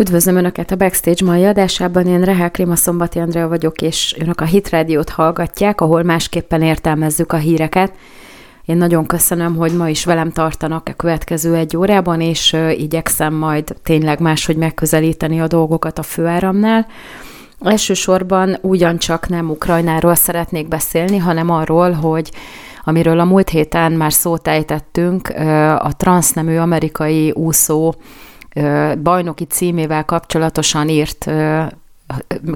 Üdvözlöm Önöket a Backstage mai adásában, én Rehel Klima Szombati Andrea vagyok, és Önök a Hit Radio-t hallgatják, ahol másképpen értelmezzük a híreket. Én nagyon köszönöm, hogy ma is velem tartanak a következő egy órában, és igyekszem majd tényleg máshogy megközelíteni a dolgokat a főáramnál. Elsősorban ugyancsak nem Ukrajnáról szeretnék beszélni, hanem arról, hogy amiről a múlt héten már szót ejtettünk, a transznemű amerikai úszó bajnoki címével kapcsolatosan írt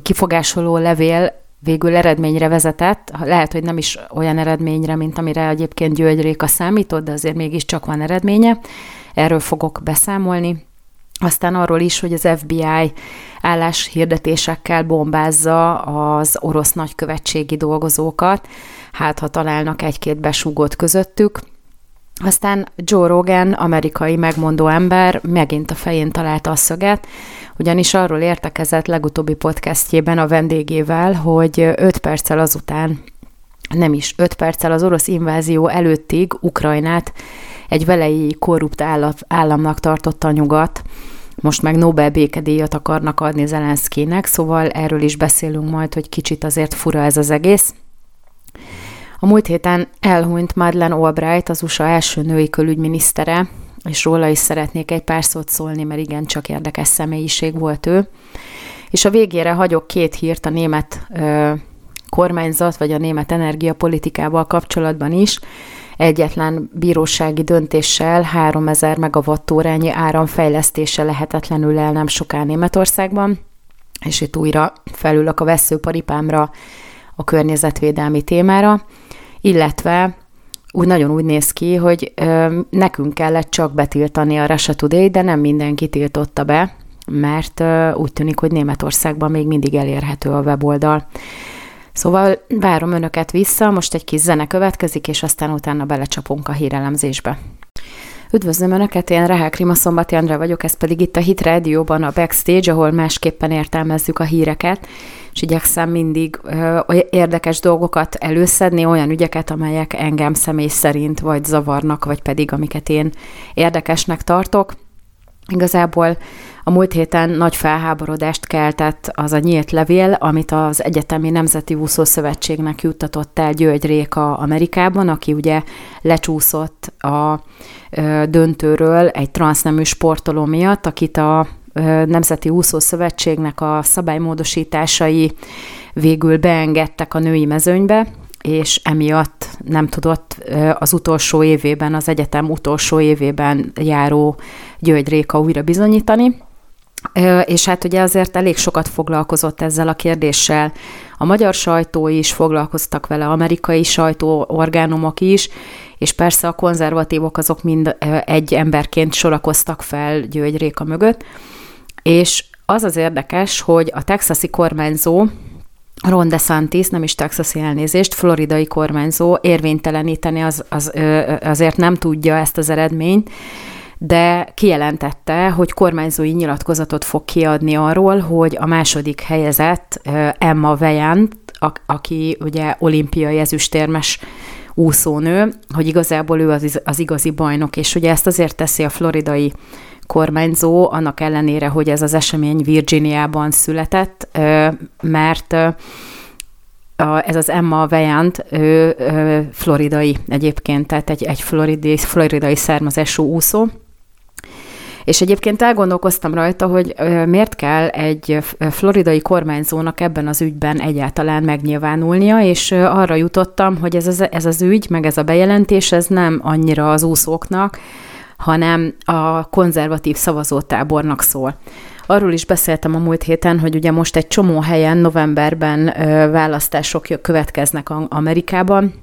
kifogásoló levél végül eredményre vezetett. Lehet, hogy nem is olyan eredményre, mint amire egyébként György Réka számított, de azért mégiscsak van eredménye. Erről fogok beszámolni. Aztán arról is, hogy az FBI álláshirdetésekkel bombázza az orosz nagykövetségi dolgozókat, hát ha találnak egy-két besúgót közöttük. Aztán Joe Rogan, amerikai megmondó ember, megint a fején találta a szöget, ugyanis arról értekezett legutóbbi podcastjében a vendégével, hogy 5 perccel azután, nem is 5 perccel az orosz invázió előttig Ukrajnát egy velei korrupt államnak tartotta a nyugat, most meg Nobel békedíjat akarnak adni Zelenszkinek, szóval erről is beszélünk majd, hogy kicsit azért fura ez az egész. A múlt héten elhunyt Madeleine Albright, az USA első női külügyminisztere, és róla is szeretnék egy pár szót szólni, mert igen, csak érdekes személyiség volt ő. És a végére hagyok két hírt a német ö, kormányzat, vagy a német energiapolitikával kapcsolatban is. Egyetlen bírósági döntéssel 3000 megawattórányi áram fejlesztése lehetetlenül el nem soká Németországban, és itt újra felülök a veszőparipámra a környezetvédelmi témára illetve úgy nagyon úgy néz ki, hogy ö, nekünk kellett csak betiltani a Russia Today, de nem mindenki tiltotta be, mert ö, úgy tűnik, hogy Németországban még mindig elérhető a weboldal. Szóval várom önöket vissza, most egy kis zene következik, és aztán utána belecsapunk a hírelemzésbe. Üdvözlöm Önöket, én Rehel Klima Szombati Andrá vagyok, ez pedig itt a Hit Radio-ban a Backstage, ahol másképpen értelmezzük a híreket, és igyekszem mindig ö, érdekes dolgokat előszedni, olyan ügyeket, amelyek engem személy szerint vagy zavarnak, vagy pedig amiket én érdekesnek tartok. Igazából a múlt héten nagy felháborodást keltett az a nyílt levél, amit az Egyetemi Nemzeti Úszó Szövetségnek juttatott el György Réka Amerikában, aki ugye lecsúszott a döntőről egy transznemű sportoló miatt, akit a Nemzeti Úszó Szövetségnek a szabálymódosításai végül beengedtek a női mezőnybe, és emiatt nem tudott az utolsó évében, az egyetem utolsó évében járó György Réka újra bizonyítani. És hát ugye azért elég sokat foglalkozott ezzel a kérdéssel. A magyar sajtó is foglalkoztak vele, amerikai sajtó, orgánumok is, és persze a konzervatívok azok mind egy emberként sorakoztak fel György Réka mögött. És az az érdekes, hogy a texasi kormányzó, Ron DeSantis, nem is texasi elnézést, floridai kormányzó érvényteleníteni az, az, azért nem tudja ezt az eredményt, de kijelentette, hogy kormányzói nyilatkozatot fog kiadni arról, hogy a második helyezett Emma Vejant, aki ugye olimpiai ezüstérmes úszónő, hogy igazából ő az, az igazi bajnok, és ugye ezt azért teszi a floridai kormányzó, annak ellenére, hogy ez az esemény Virginiában született, mert ez az Emma Vejant, ő floridai egyébként, tehát egy, egy floridai, floridai származású úszó, és egyébként elgondolkoztam rajta, hogy miért kell egy floridai kormányzónak ebben az ügyben egyáltalán megnyilvánulnia, és arra jutottam, hogy ez az, ez az ügy, meg ez a bejelentés, ez nem annyira az úszóknak, hanem a konzervatív szavazótábornak szól. Arról is beszéltem a múlt héten, hogy ugye most egy csomó helyen novemberben választások következnek Amerikában,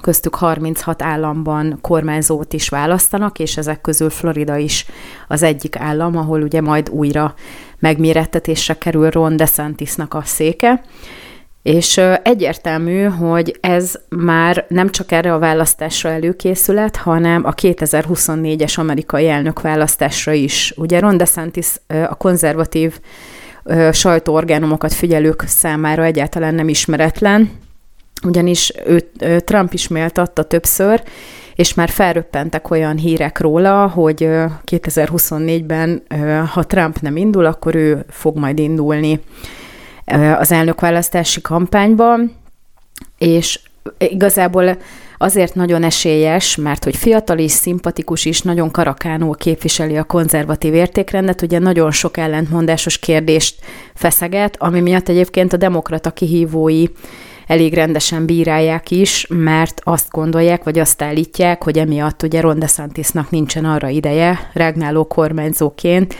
köztük 36 államban kormányzót is választanak, és ezek közül Florida is az egyik állam, ahol ugye majd újra megmérettetésre kerül Ron DeSantisnak a széke. És egyértelmű, hogy ez már nem csak erre a választásra előkészület, hanem a 2024-es amerikai elnök választásra is. Ugye Ron DeSantis a konzervatív sajtóorgánumokat figyelők számára egyáltalán nem ismeretlen, ugyanis ő, Trump is méltatta többször, és már felröppentek olyan hírek róla, hogy 2024-ben, ha Trump nem indul, akkor ő fog majd indulni az elnökválasztási kampányban, és igazából azért nagyon esélyes, mert hogy fiatal és szimpatikus is, nagyon karakánul képviseli a konzervatív értékrendet, ugye nagyon sok ellentmondásos kérdést feszeget, ami miatt egyébként a demokrata kihívói elég rendesen bírálják is, mert azt gondolják, vagy azt állítják, hogy emiatt ugye Ron DeSantisnak nincsen arra ideje, regnáló kormányzóként,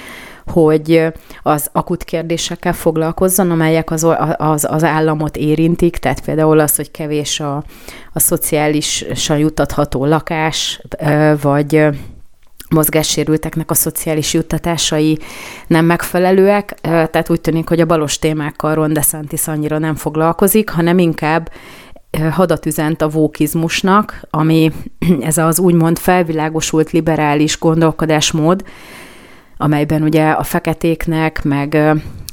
hogy az akut kérdésekkel foglalkozzon, amelyek az, az, az államot érintik, tehát például az, hogy kevés a, a szociálisan jutatható lakás, vagy mozgássérülteknek a szociális juttatásai nem megfelelőek, tehát úgy tűnik, hogy a balos témákkal Ron DeSantis annyira nem foglalkozik, hanem inkább hadat üzent a vókizmusnak, ami ez az úgymond felvilágosult liberális gondolkodásmód, amelyben ugye a feketéknek, meg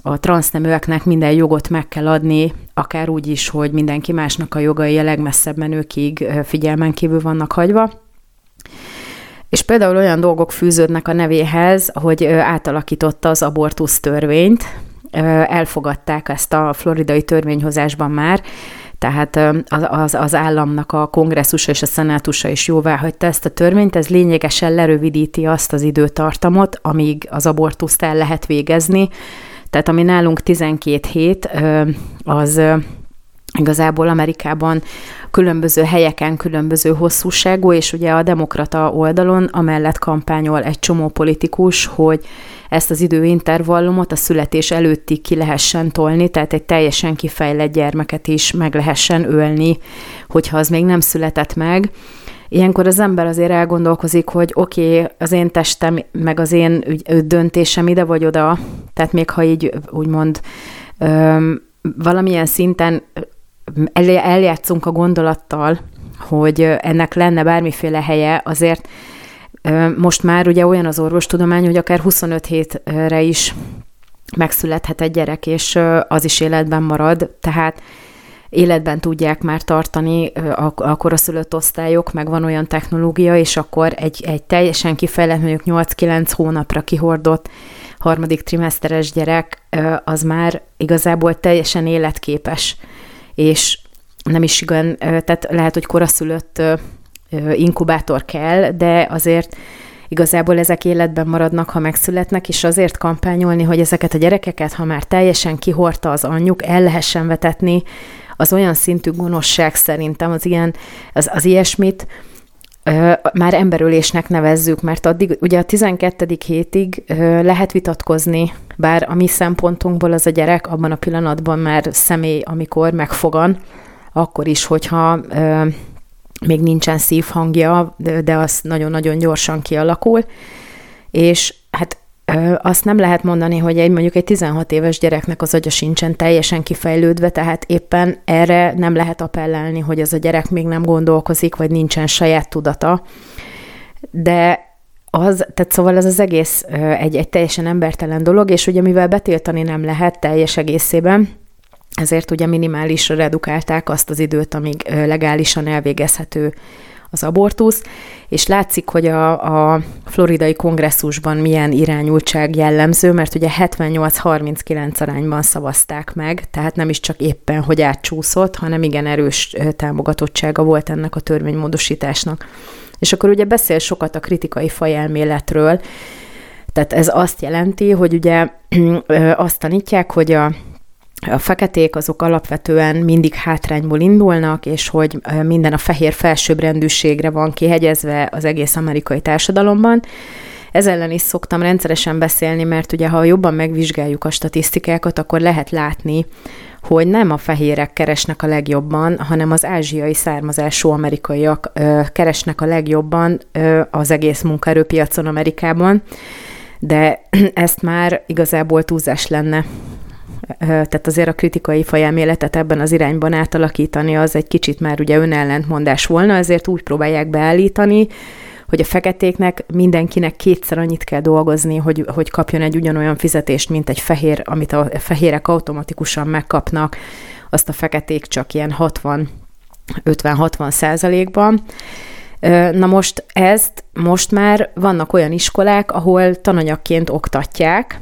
a transzneműeknek minden jogot meg kell adni, akár úgy is, hogy mindenki másnak a jogai a legmesszebb menőkig figyelmen kívül vannak hagyva. És például olyan dolgok fűződnek a nevéhez, hogy átalakította az abortusz törvényt, elfogadták ezt a floridai törvényhozásban már, tehát az, az, az államnak a kongresszusa és a szenátusa is jóvá hagyta ezt a törvényt, ez lényegesen lerövidíti azt az időtartamot, amíg az abortuszt el lehet végezni, tehát ami nálunk 12 hét, az igazából Amerikában különböző helyeken különböző hosszúságú, és ugye a demokrata oldalon amellett kampányol egy csomó politikus, hogy ezt az időintervallumot a születés előttig ki lehessen tolni, tehát egy teljesen kifejlett gyermeket is meg lehessen ölni, hogyha az még nem született meg. Ilyenkor az ember azért elgondolkozik, hogy oké, okay, az én testem, meg az én döntésem ide vagy oda, tehát még ha így úgymond öm, valamilyen szinten eljátszunk a gondolattal, hogy ennek lenne bármiféle helye, azért most már ugye olyan az orvostudomány, hogy akár 25 hétre is megszülethet egy gyerek, és az is életben marad, tehát életben tudják már tartani a, koraszülött osztályok, meg van olyan technológia, és akkor egy, egy teljesen kifejlett, mondjuk 8-9 hónapra kihordott harmadik trimeszteres gyerek, az már igazából teljesen életképes, és nem is igen, tehát lehet, hogy koraszülött inkubátor kell, de azért igazából ezek életben maradnak, ha megszületnek, és azért kampányolni, hogy ezeket a gyerekeket, ha már teljesen kihorta az anyjuk, el lehessen vetetni, az olyan szintű gonoszság szerintem, az, ilyen, az, az ilyesmit, már emberölésnek nevezzük, mert addig ugye a 12. hétig lehet vitatkozni, bár a mi szempontunkból az a gyerek abban a pillanatban már személy, amikor megfogan, akkor is, hogyha még nincsen szívhangja, de az nagyon-nagyon gyorsan kialakul, és hát azt nem lehet mondani, hogy egy mondjuk egy 16 éves gyereknek az agya sincsen teljesen kifejlődve, tehát éppen erre nem lehet appellálni, hogy az a gyerek még nem gondolkozik, vagy nincsen saját tudata. De az, tehát szóval ez az egész egy, egy teljesen embertelen dolog, és ugye mivel betiltani nem lehet teljes egészében, ezért ugye minimálisra redukálták azt az időt, amíg legálisan elvégezhető az abortusz, és látszik, hogy a, a floridai kongresszusban milyen irányultság jellemző, mert ugye 78-39 arányban szavazták meg, tehát nem is csak éppen, hogy átcsúszott, hanem igen erős támogatottsága volt ennek a törvénymódosításnak. És akkor ugye beszél sokat a kritikai fajelméletről, tehát ez azt jelenti, hogy ugye azt tanítják, hogy a a feketék azok alapvetően mindig hátrányból indulnak, és hogy minden a fehér felsőbbrendűségre van kihegyezve az egész amerikai társadalomban. Ez ellen is szoktam rendszeresen beszélni, mert ugye ha jobban megvizsgáljuk a statisztikákat, akkor lehet látni, hogy nem a fehérek keresnek a legjobban, hanem az ázsiai származású amerikaiak ö, keresnek a legjobban ö, az egész munkaerőpiacon Amerikában, de ezt már igazából túlzás lenne tehát azért a kritikai fajelméletet ebben az irányban átalakítani az egy kicsit már ugye önellentmondás volna, ezért úgy próbálják beállítani, hogy a feketéknek mindenkinek kétszer annyit kell dolgozni, hogy, hogy kapjon egy ugyanolyan fizetést, mint egy fehér, amit a fehérek automatikusan megkapnak, azt a feketék csak ilyen 60 50-60 százalékban. Na most ezt most már vannak olyan iskolák, ahol tananyagként oktatják,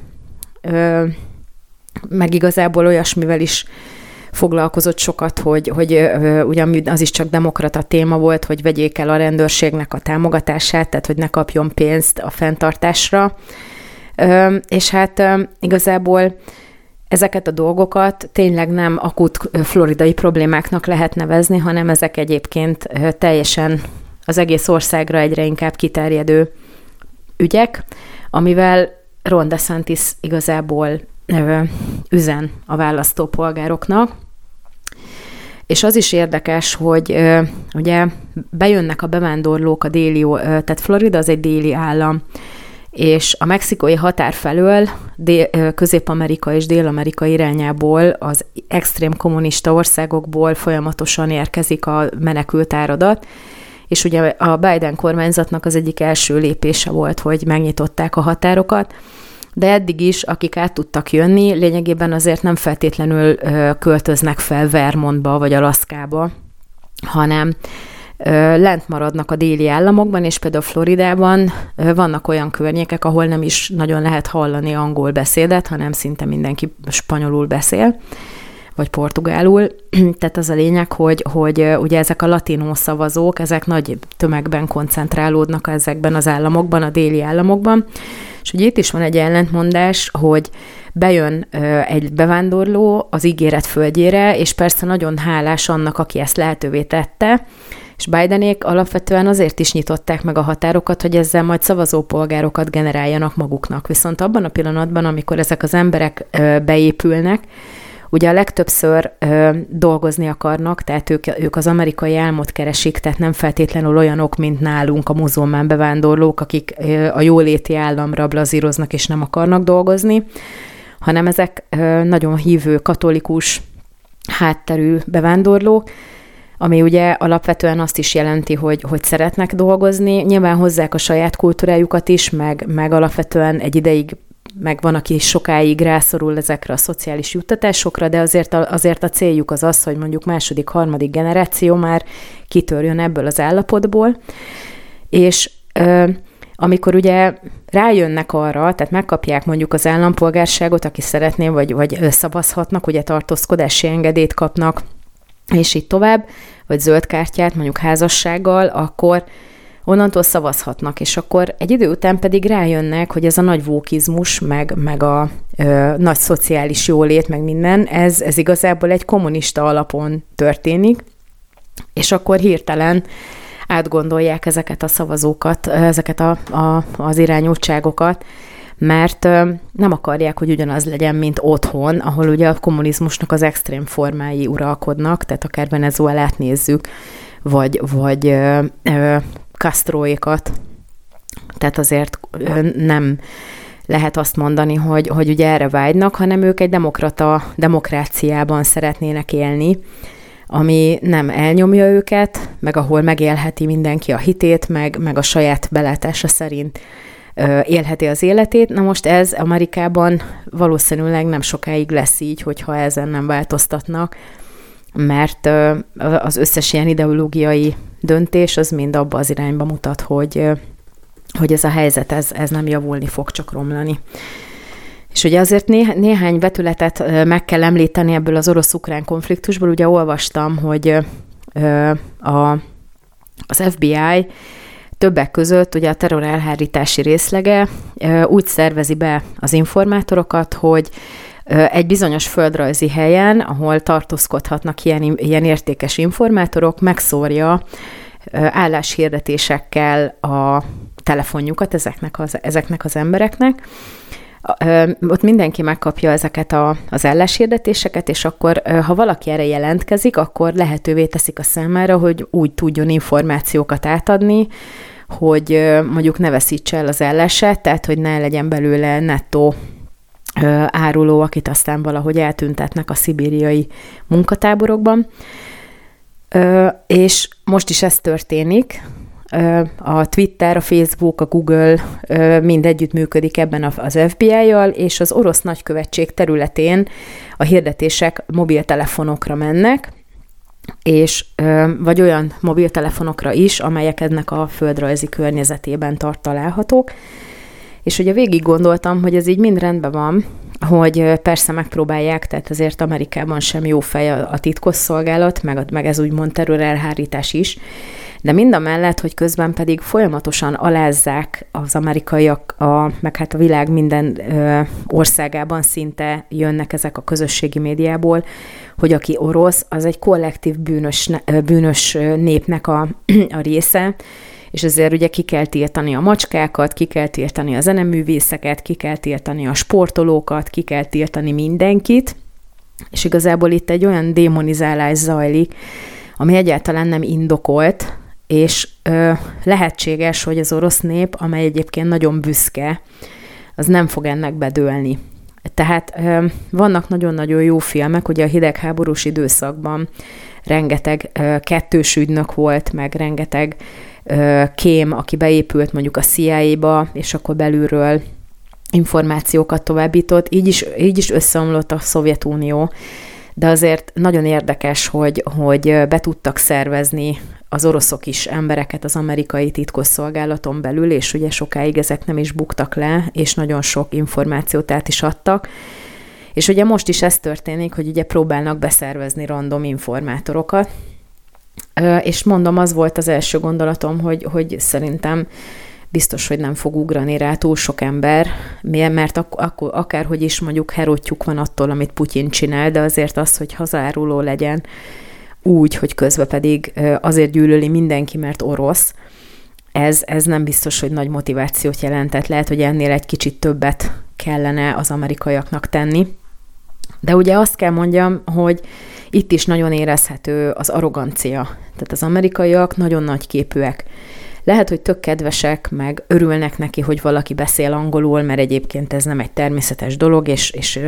meg igazából olyasmivel is foglalkozott sokat, hogy, hogy ugyan az is csak demokrata téma volt, hogy vegyék el a rendőrségnek a támogatását, tehát hogy ne kapjon pénzt a fenntartásra. És hát igazából ezeket a dolgokat tényleg nem akut floridai problémáknak lehet nevezni, hanem ezek egyébként teljesen az egész országra egyre inkább kiterjedő ügyek, amivel Ron DeSantis igazából üzen a választópolgároknak. És az is érdekes, hogy ugye bejönnek a bevándorlók a déli, tehát Florida az egy déli állam, és a mexikói határ felől Közép-Amerika és Dél-Amerika irányából az extrém kommunista országokból folyamatosan érkezik a menekült áradat, és ugye a Biden kormányzatnak az egyik első lépése volt, hogy megnyitották a határokat, de eddig is, akik át tudtak jönni, lényegében azért nem feltétlenül költöznek fel Vermontba vagy Alaszkába, hanem lent maradnak a déli államokban, és például Floridában vannak olyan környékek, ahol nem is nagyon lehet hallani angol beszédet, hanem szinte mindenki spanyolul beszél vagy portugálul. Tehát az a lényeg, hogy, hogy ugye ezek a latinó szavazók, ezek nagy tömegben koncentrálódnak ezekben az államokban, a déli államokban, és ugye itt is van egy ellentmondás, hogy bejön egy bevándorló az ígéret földjére, és persze nagyon hálás annak, aki ezt lehetővé tette, és Bidenék alapvetően azért is nyitották meg a határokat, hogy ezzel majd szavazópolgárokat generáljanak maguknak. Viszont abban a pillanatban, amikor ezek az emberek beépülnek, Ugye a legtöbbször ö, dolgozni akarnak, tehát ők, ők az amerikai álmot keresik, tehát nem feltétlenül olyanok, mint nálunk a muzulmán bevándorlók, akik ö, a jóléti államra blazíroznak és nem akarnak dolgozni, hanem ezek ö, nagyon hívő katolikus hátterű bevándorlók, ami ugye alapvetően azt is jelenti, hogy, hogy szeretnek dolgozni. Nyilván hozzák a saját kultúrájukat is, meg, meg alapvetően egy ideig meg van, aki sokáig rászorul ezekre a szociális juttatásokra, de azért a, azért a céljuk az az, hogy mondjuk második, harmadik generáció már kitörjön ebből az állapotból, és ö, amikor ugye rájönnek arra, tehát megkapják mondjuk az állampolgárságot, aki szeretné, vagy, vagy szavazhatnak, ugye tartózkodási engedélyt kapnak, és így tovább, vagy zöld kártyát, mondjuk házassággal, akkor onnantól szavazhatnak, és akkor egy idő után pedig rájönnek, hogy ez a nagy vókizmus, meg, meg a ö, nagy szociális jólét, meg minden, ez, ez igazából egy kommunista alapon történik, és akkor hirtelen átgondolják ezeket a szavazókat, ezeket a, a, az irányultságokat, mert nem akarják, hogy ugyanaz legyen, mint otthon, ahol ugye a kommunizmusnak az extrém formái uralkodnak, tehát akár Venezuelát nézzük, vagy, vagy ö, ö, Castroékat. Tehát azért nem lehet azt mondani, hogy, hogy ugye erre vágynak, hanem ők egy demokrata demokráciában szeretnének élni, ami nem elnyomja őket, meg ahol megélheti mindenki a hitét, meg, meg a saját belátása szerint élheti az életét. Na most ez Amerikában valószínűleg nem sokáig lesz így, hogyha ezen nem változtatnak, mert az összes ilyen ideológiai döntés az mind abba az irányba mutat, hogy, hogy ez a helyzet, ez, ez nem javulni fog, csak romlani. És ugye azért né- néhány vetületet meg kell említeni ebből az orosz-ukrán konfliktusból. Ugye olvastam, hogy a, az FBI többek között ugye a terror elhárítási részlege úgy szervezi be az informátorokat, hogy egy bizonyos földrajzi helyen, ahol tartózkodhatnak ilyen, ilyen értékes informátorok, megszórja álláshirdetésekkel a telefonjukat ezeknek az, ezeknek az embereknek, ott mindenki megkapja ezeket a, az álláshirdetéseket, és akkor, ha valaki erre jelentkezik, akkor lehetővé teszik a számára, hogy úgy tudjon információkat átadni, hogy mondjuk ne veszítse el az állását, tehát hogy ne legyen belőle nettó áruló, akit aztán valahogy eltüntetnek a szibériai munkatáborokban. És most is ez történik. A Twitter, a Facebook, a Google mind együtt működik ebben az FBI-jal, és az orosz nagykövetség területén a hirdetések mobiltelefonokra mennek, és vagy olyan mobiltelefonokra is, amelyek ennek a földrajzi környezetében tart találhatók. És ugye végig gondoltam, hogy ez így mind rendben van, hogy persze megpróbálják, tehát azért Amerikában sem jó fej a, a titkosszolgálat, meg, meg ez úgymond terrorelhárítás is, de mind a mellett, hogy közben pedig folyamatosan alázzák az amerikaiak, a, meg hát a világ minden ö, országában szinte jönnek ezek a közösségi médiából, hogy aki orosz, az egy kollektív bűnös, bűnös népnek a, a része, és ezért ugye ki kell tiltani a macskákat, ki kell tiltani a zeneművészeket, ki kell tiltani a sportolókat, ki kell tiltani mindenkit, és igazából itt egy olyan démonizálás zajlik, ami egyáltalán nem indokolt, és ö, lehetséges, hogy az orosz nép, amely egyébként nagyon büszke, az nem fog ennek bedőlni. Tehát ö, vannak nagyon-nagyon jó filmek, ugye a hidegháborús időszakban rengeteg ö, kettős ügynök volt, meg rengeteg kém, aki beépült mondjuk a CIA-ba, és akkor belülről információkat továbbított, így is, így is összeomlott a Szovjetunió, de azért nagyon érdekes, hogy, hogy be tudtak szervezni az oroszok is embereket az amerikai titkosszolgálaton belül, és ugye sokáig ezek nem is buktak le, és nagyon sok információt át is adtak. És ugye most is ez történik, hogy ugye próbálnak beszervezni random informátorokat, és mondom, az volt az első gondolatom, hogy, hogy szerintem biztos, hogy nem fog ugrani rá túl sok ember, mert ak- ak- akárhogy is mondjuk herótjuk van attól, amit Putyin csinál, de azért az, hogy hazáruló legyen, úgy, hogy közben pedig azért gyűlöli mindenki, mert orosz, ez, ez nem biztos, hogy nagy motivációt jelentett. Lehet, hogy ennél egy kicsit többet kellene az amerikaiaknak tenni. De ugye azt kell mondjam, hogy itt is nagyon érezhető az arrogancia. Tehát az amerikaiak nagyon nagy képűek. Lehet, hogy tök kedvesek, meg örülnek neki, hogy valaki beszél angolul, mert egyébként ez nem egy természetes dolog, és, és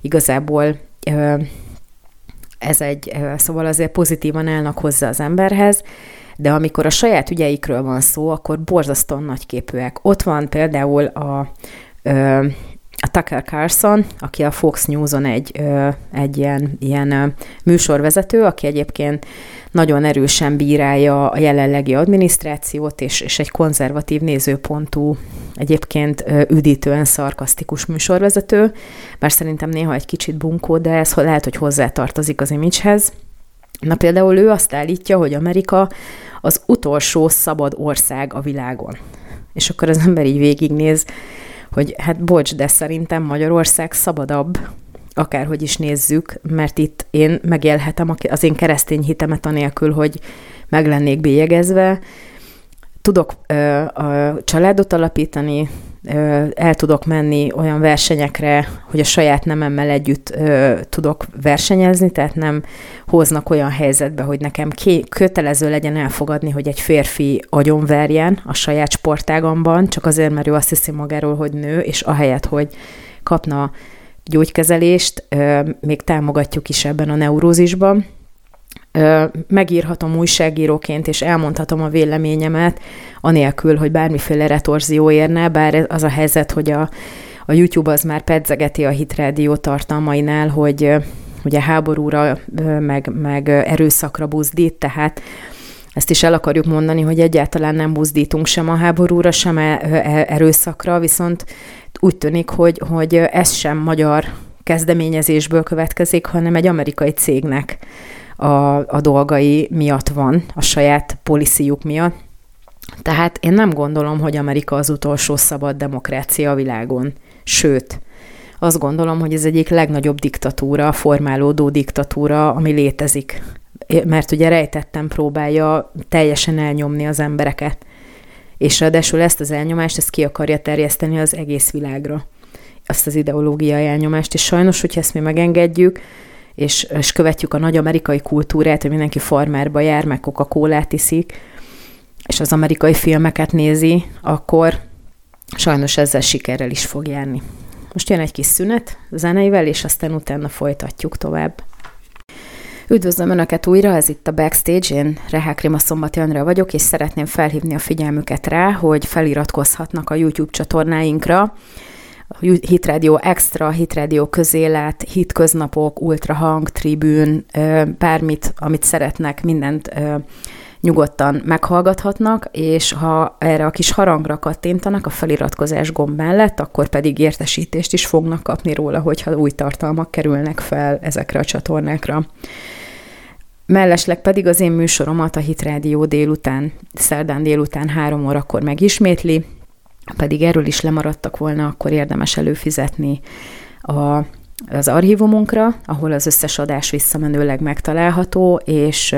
igazából ez egy, szóval azért pozitívan állnak hozzá az emberhez, de amikor a saját ügyeikről van szó, akkor borzasztóan nagyképűek. Ott van például a, a Tucker Carlson, aki a Fox News-on egy, egy ilyen, ilyen műsorvezető, aki egyébként nagyon erősen bírálja a jelenlegi adminisztrációt, és, és egy konzervatív nézőpontú, egyébként üdítően szarkasztikus műsorvezető, bár szerintem néha egy kicsit bunkó, de ez lehet, hogy hozzátartozik az imidzshez. Na például ő azt állítja, hogy Amerika az utolsó szabad ország a világon. És akkor az ember így végignéz, hogy hát bocs, de szerintem Magyarország szabadabb, akárhogy is nézzük, mert itt én megélhetem az én keresztény hitemet anélkül, hogy meg lennék bélyegezve, tudok ö, a családot alapítani, el tudok menni olyan versenyekre, hogy a saját nememmel együtt tudok versenyezni, tehát nem hoznak olyan helyzetbe, hogy nekem kötelező legyen elfogadni, hogy egy férfi agyonverjen a saját sportágamban, csak azért, mert ő azt hiszi magáról, hogy nő, és ahelyett, hogy kapna gyógykezelést, még támogatjuk is ebben a neurózisban. Megírhatom újságíróként, és elmondhatom a véleményemet, anélkül, hogy bármiféle retorzió érne, bár az a helyzet, hogy a, a YouTube az már pedzegeti a hitrádió tartalmainál, hogy ugye háborúra, meg, meg erőszakra buzdít, tehát ezt is el akarjuk mondani, hogy egyáltalán nem buzdítunk sem a háborúra, sem e, e, erőszakra, viszont úgy tűnik, hogy, hogy ez sem magyar kezdeményezésből következik, hanem egy amerikai cégnek a, a dolgai miatt van, a saját policyjuk miatt. Tehát én nem gondolom, hogy Amerika az utolsó szabad demokrácia a világon. Sőt, azt gondolom, hogy ez egyik legnagyobb diktatúra, formálódó diktatúra, ami létezik. Mert ugye rejtettem próbálja teljesen elnyomni az embereket és ráadásul ezt az elnyomást, ezt ki akarja terjeszteni az egész világra. Azt az ideológiai elnyomást, és sajnos, hogyha ezt mi megengedjük, és, és követjük a nagy amerikai kultúrát, hogy mindenki farmerba jár, meg coca iszik, és az amerikai filmeket nézi, akkor sajnos ezzel sikerrel is fog járni. Most jön egy kis szünet zeneivel, és aztán utána folytatjuk tovább. Üdvözlöm Önöket újra, ez itt a Backstage, én Rehák Rima Szombati Andrea vagyok, és szeretném felhívni a figyelmüket rá, hogy feliratkozhatnak a YouTube csatornáinkra, Hitrádió Extra, Hitrádió Közélet, Hitköznapok, Ultrahang, Tribűn, bármit, amit szeretnek, mindent nyugodtan meghallgathatnak, és ha erre a kis harangra kattintanak a feliratkozás gomb mellett, akkor pedig értesítést is fognak kapni róla, hogyha új tartalmak kerülnek fel ezekre a csatornákra. Mellesleg pedig az én műsoromat a Hit Rádió délután, szerdán délután három órakor megismétli, pedig erről is lemaradtak volna, akkor érdemes előfizetni a, az archívumunkra, ahol az összes adás visszamenőleg megtalálható, és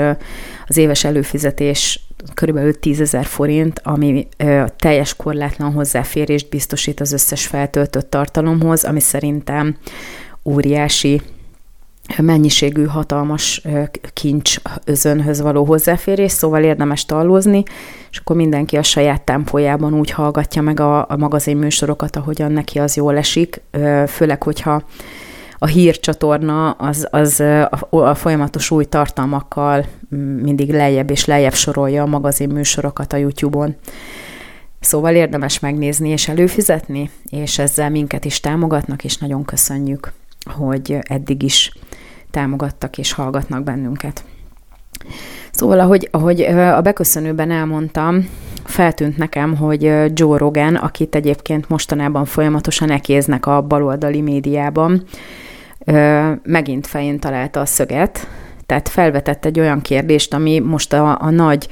az éves előfizetés körülbelül 10 ezer forint, ami teljes korlátlan hozzáférést biztosít az összes feltöltött tartalomhoz, ami szerintem óriási mennyiségű hatalmas kincs özönhöz való hozzáférés, szóval érdemes tallózni, és akkor mindenki a saját tempójában úgy hallgatja meg a, a magazin műsorokat, ahogyan neki az jól esik, főleg, hogyha a hírcsatorna az, az a, folyamatos új tartalmakkal mindig lejjebb és lejjebb sorolja a magazin műsorokat a YouTube-on. Szóval érdemes megnézni és előfizetni, és ezzel minket is támogatnak, és nagyon köszönjük, hogy eddig is támogattak és hallgatnak bennünket. Szóval, ahogy, ahogy a beköszönőben elmondtam, feltűnt nekem, hogy Joe Rogan, akit egyébként mostanában folyamatosan ekéznek a baloldali médiában, megint fején találta a szöget, tehát felvetett egy olyan kérdést, ami most a, a nagy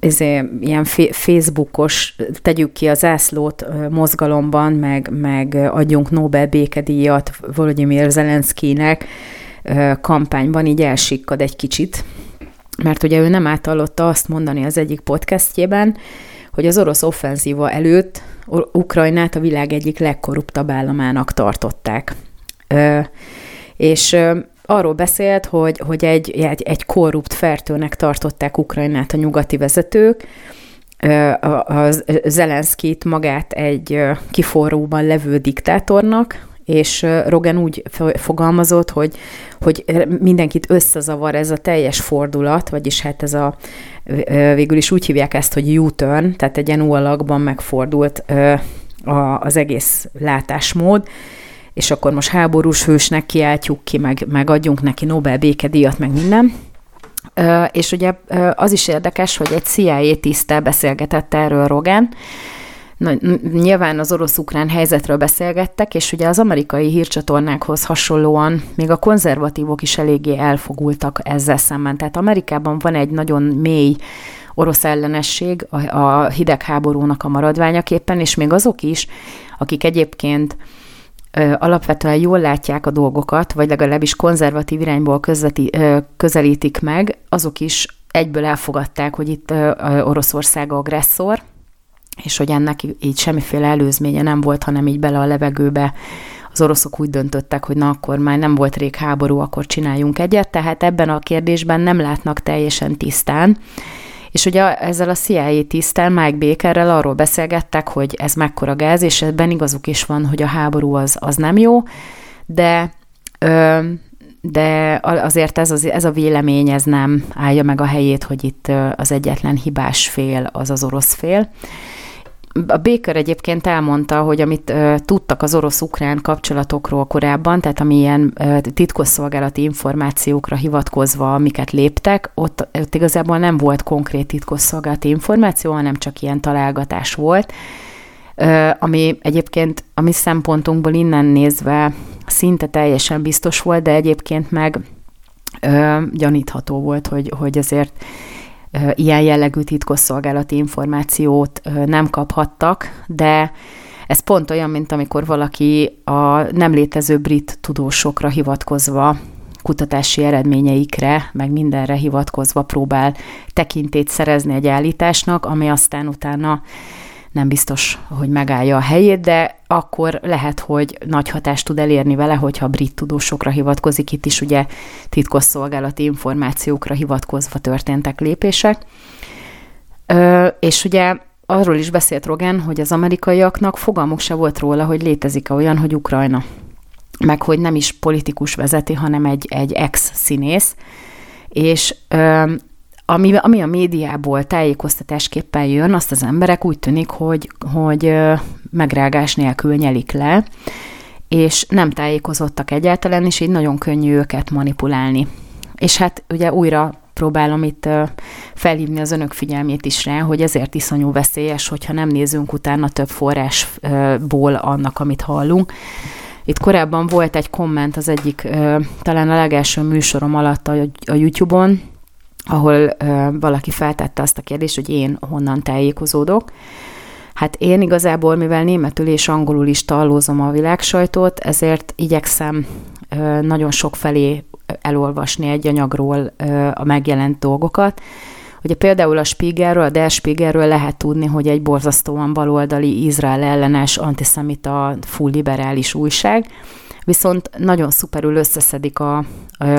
ezért, ilyen Facebookos, tegyük ki az ászlót mozgalomban, meg, meg adjunk Nobel békedíjat Volodymyr Zelenszkinek kampányban így elsikkad egy kicsit, mert ugye ő nem átallotta azt mondani az egyik podcastjében, hogy az orosz offenzíva előtt Ukrajnát a világ egyik legkorruptabb államának tartották. És arról beszélt, hogy, hogy egy, egy, egy korrupt fertőnek tartották Ukrajnát a nyugati vezetők, a Zelenszkit magát egy kiforróban levő diktátornak, és Rogan úgy fogalmazott, hogy, hogy mindenkit összezavar ez a teljes fordulat, vagyis hát ez a, végül is úgy hívják ezt, hogy U-turn, tehát egy ilyen alakban megfordult az egész látásmód, és akkor most háborús hősnek kiáltjuk ki, meg, meg adjunk neki Nobel békedíjat, meg minden. És ugye az is érdekes, hogy egy CIA tisztel beszélgetett erről Rogan, Na, nyilván az orosz-ukrán helyzetről beszélgettek, és ugye az amerikai hírcsatornákhoz hasonlóan még a konzervatívok is eléggé elfogultak ezzel szemben. Tehát Amerikában van egy nagyon mély orosz ellenesség a, a hidegháborúnak a maradványaképpen, és még azok is, akik egyébként alapvetően jól látják a dolgokat, vagy legalábbis konzervatív irányból közveti, közelítik meg, azok is egyből elfogadták, hogy itt Oroszország agresszor, és hogy ennek így semmiféle előzménye nem volt, hanem így bele a levegőbe. Az oroszok úgy döntöttek, hogy na akkor már nem volt rég háború, akkor csináljunk egyet, tehát ebben a kérdésben nem látnak teljesen tisztán, és ugye ezzel a CIA tisztel, Mike Bakerrel arról beszélgettek, hogy ez mekkora gáz, és ebben igazuk is van, hogy a háború az, az nem jó, de ö, de azért ez, az, ez a vélemény ez nem állja meg a helyét, hogy itt az egyetlen hibás fél az az orosz fél. A Baker egyébként elmondta, hogy amit uh, tudtak az orosz-ukrán kapcsolatokról korábban, tehát amilyen uh, titkosszolgálati információkra hivatkozva, amiket léptek, ott, ott igazából nem volt konkrét titkosszolgálati információ, hanem csak ilyen találgatás volt, uh, ami egyébként a mi szempontunkból innen nézve szinte teljesen biztos volt, de egyébként meg uh, gyanítható volt, hogy, hogy azért ilyen jellegű titkosszolgálati információt nem kaphattak, de ez pont olyan, mint amikor valaki a nem létező brit tudósokra hivatkozva kutatási eredményeikre, meg mindenre hivatkozva próbál tekintét szerezni egy állításnak, ami aztán utána nem biztos, hogy megállja a helyét, de akkor lehet, hogy nagy hatást tud elérni vele, hogyha brit tudósokra hivatkozik. Itt is ugye titkosszolgálati információkra hivatkozva történtek lépések. Ö, és ugye arról is beszélt Rogan, hogy az amerikaiaknak fogalmuk se volt róla, hogy létezik-e olyan, hogy Ukrajna. Meg hogy nem is politikus vezeti, hanem egy, egy ex-színész. És ö, ami, ami a médiából tájékoztatásképpen jön, azt az emberek úgy tűnik, hogy, hogy megrágás nélkül nyelik le, és nem tájékozottak egyáltalán, és így nagyon könnyű őket manipulálni. És hát ugye újra próbálom itt felhívni az önök figyelmét is rá, hogy ezért iszonyú veszélyes, hogyha nem nézünk utána több forrásból annak, amit hallunk. Itt korábban volt egy komment az egyik, talán a legelső műsorom alatt a, a YouTube-on, ahol valaki feltette azt a kérdést, hogy én honnan tájékozódok. Hát én igazából, mivel németül és angolul is tallózom a világsajtót, ezért igyekszem nagyon sok felé elolvasni egy anyagról a megjelent dolgokat. Ugye például a Spiegelről, a Der Spiegelről lehet tudni, hogy egy borzasztóan baloldali, Izrael ellenes, antiszemita, full liberális újság, viszont nagyon szuperül összeszedik a,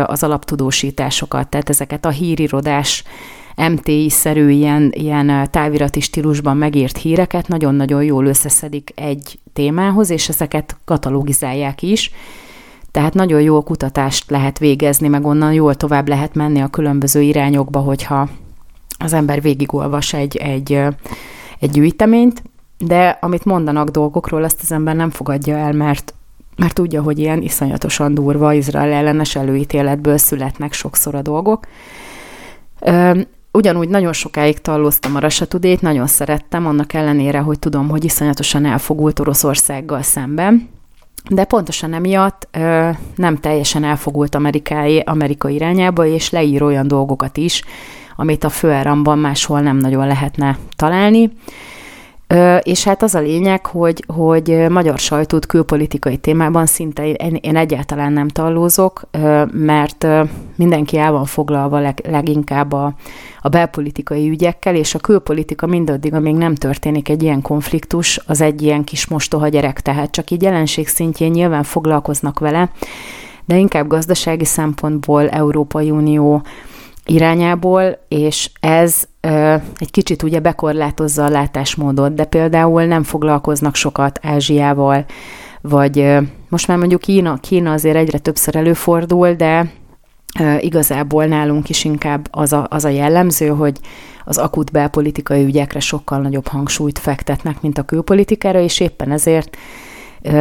az alaptudósításokat, tehát ezeket a hírirodás MTI-szerű ilyen, ilyen távirati stílusban megírt híreket nagyon-nagyon jól összeszedik egy témához, és ezeket katalogizálják is, tehát nagyon jó kutatást lehet végezni, meg onnan jól tovább lehet menni a különböző irányokba, hogyha az ember végigolvas egy, egy, egy gyűjteményt, de amit mondanak dolgokról, azt az ember nem fogadja el, mert mert tudja, hogy ilyen iszonyatosan durva Izrael ellenes előítéletből születnek sokszor a dolgok. Ugyanúgy nagyon sokáig tallóztam a Rasatudét, nagyon szerettem, annak ellenére, hogy tudom, hogy iszonyatosan elfogult Oroszországgal szemben, de pontosan emiatt ö, nem teljesen elfogult Amerikai, Amerika irányába, és leír olyan dolgokat is, amit a főáramban máshol nem nagyon lehetne találni. És hát az a lényeg, hogy, hogy magyar sajtót külpolitikai témában szinte én, én egyáltalán nem tallózok, mert mindenki el van foglalva leg, leginkább a, a belpolitikai ügyekkel, és a külpolitika mindaddig, amíg nem történik egy ilyen konfliktus, az egy ilyen kis mostoha gyerek, tehát csak így jelenség szintjén nyilván foglalkoznak vele, de inkább gazdasági szempontból Európai Unió irányából, és ez egy kicsit ugye bekorlátozza a látásmódot, de például nem foglalkoznak sokat Ázsiával, vagy most már mondjuk Kína, Kína azért egyre többször előfordul, de igazából nálunk is inkább az a, az a jellemző, hogy az akut belpolitikai ügyekre sokkal nagyobb hangsúlyt fektetnek, mint a külpolitikára, és éppen ezért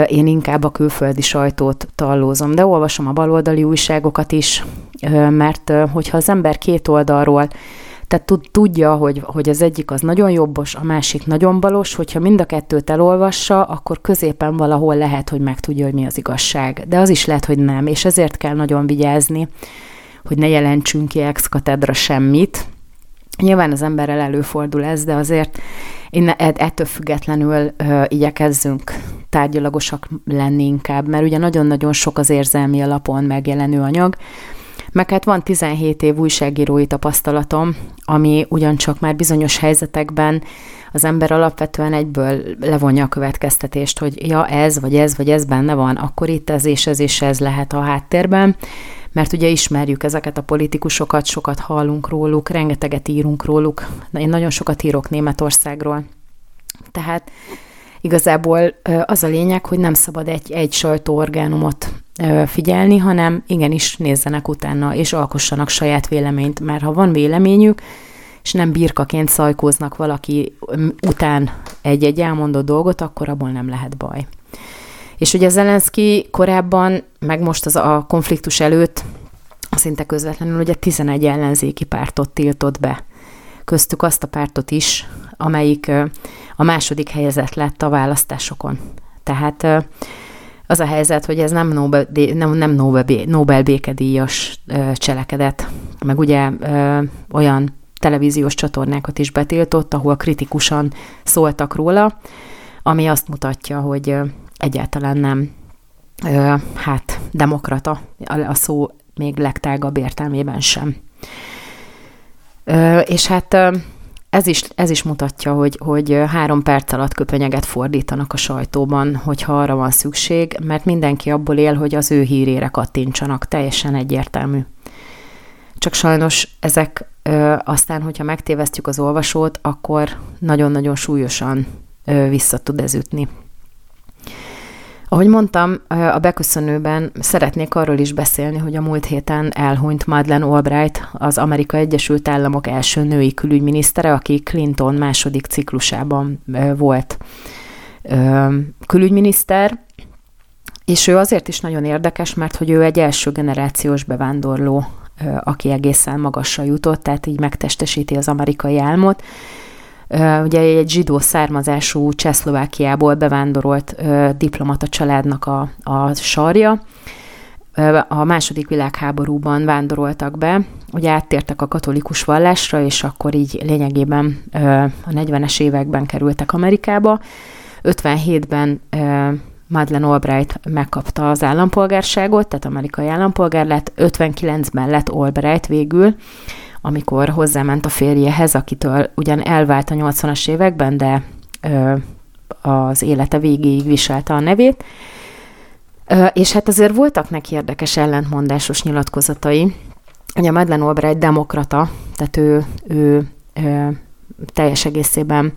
én inkább a külföldi sajtót tallózom, de olvasom a baloldali újságokat is, mert hogyha az ember két oldalról tehát tudja, hogy, hogy az egyik az nagyon jobbos, a másik nagyon balos, hogyha mind a kettőt elolvassa, akkor középen valahol lehet, hogy megtudja, hogy mi az igazság. De az is lehet, hogy nem, és ezért kell nagyon vigyázni, hogy ne jelentsünk ki ex katedra semmit. Nyilván az emberrel előfordul ez, de azért én ettől függetlenül ö, igyekezzünk tárgyalagosak lenni inkább, mert ugye nagyon-nagyon sok az érzelmi alapon megjelenő anyag, meg hát van 17 év újságírói tapasztalatom, ami ugyancsak már bizonyos helyzetekben az ember alapvetően egyből levonja a következtetést, hogy ja, ez, vagy ez, vagy ez benne van, akkor itt ez és ez és ez lehet a háttérben, mert ugye ismerjük ezeket a politikusokat, sokat hallunk róluk, rengeteget írunk róluk, én nagyon sokat írok Németországról. Tehát igazából az a lényeg, hogy nem szabad egy, egy sajtóorgánumot figyelni, hanem igenis nézzenek utána, és alkossanak saját véleményt, mert ha van véleményük, és nem birkaként szajkóznak valaki után egy-egy elmondott dolgot, akkor abból nem lehet baj. És ugye Zelenszky korábban, meg most az a konfliktus előtt, szinte közvetlenül ugye 11 ellenzéki pártot tiltott be. Köztük azt a pártot is, amelyik a második helyezett lett a választásokon. Tehát az a helyzet, hogy ez nem Nobel, nem, nem Nobel, Nobel békedíjas cselekedet, meg ugye olyan televíziós csatornákat is betiltott, ahol kritikusan szóltak róla, ami azt mutatja, hogy egyáltalán nem hát demokrata a szó még legtágabb értelmében sem. És hát ez is, ez is mutatja, hogy, hogy három perc alatt köpenyeget fordítanak a sajtóban, hogyha arra van szükség, mert mindenki abból él, hogy az ő hírére kattintsanak, teljesen egyértelmű. Csak sajnos ezek ö, aztán, hogyha megtévesztjük az olvasót, akkor nagyon-nagyon súlyosan ö, vissza tud ez ütni. Ahogy mondtam, a beköszönőben szeretnék arról is beszélni, hogy a múlt héten elhunyt Madeleine Albright, az Amerika Egyesült Államok első női külügyminisztere, aki Clinton második ciklusában volt külügyminiszter, és ő azért is nagyon érdekes, mert hogy ő egy első generációs bevándorló, aki egészen magasra jutott, tehát így megtestesíti az amerikai álmot, ugye egy zsidó származású Csehszlovákiából bevándorolt diplomata családnak a, a sarja. A második világháborúban vándoroltak be, ugye áttértek a katolikus vallásra, és akkor így lényegében a 40-es években kerültek Amerikába. 57-ben Madeleine Albright megkapta az állampolgárságot, tehát amerikai állampolgár lett, 59-ben lett Albright végül, amikor hozzáment a férjehez, akitől ugyan elvált a 80-as években, de ö, az élete végéig viselte a nevét. Ö, és hát azért voltak neki érdekes ellentmondásos nyilatkozatai. Ugye Madeleine Albright demokrata, tehát ő, ő, ő teljes egészében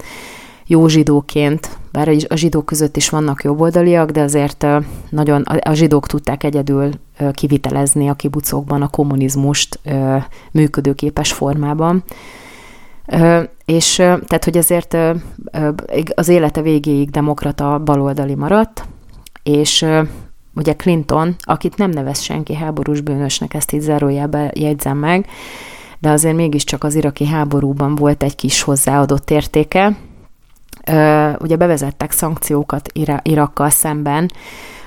jó zsidóként, bár a zsidók között is vannak jobboldaliak, de azért nagyon a zsidók tudták egyedül kivitelezni a kibucokban a kommunizmust működőképes formában. És tehát, hogy ezért az élete végéig demokrata baloldali maradt, és ugye Clinton, akit nem nevez senki háborús bűnösnek, ezt így zárójelbe jegyzem meg, de azért mégiscsak az iraki háborúban volt egy kis hozzáadott értéke, ugye bevezettek szankciókat Irakkal szemben,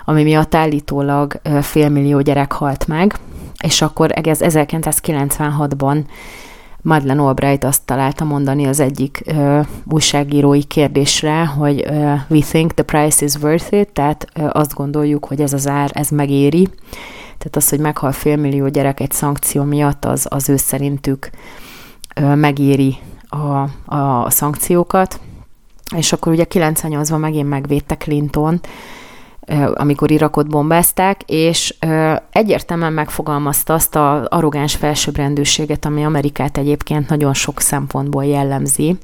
ami miatt állítólag félmillió gyerek halt meg, és akkor ez 1996-ban Madeleine Albright azt találta mondani az egyik uh, újságírói kérdésre, hogy uh, we think the price is worth it, tehát uh, azt gondoljuk, hogy ez az ár, ez megéri. Tehát az, hogy meghal félmillió gyerek egy szankció miatt, az, az ő szerintük uh, megéri a, a szankciókat és akkor ugye 98-ban megint megvédte Clinton, amikor Irakot bombázták, és egyértelműen megfogalmazta azt a arrogáns felsőbbrendűséget, ami Amerikát egyébként nagyon sok szempontból jellemzi.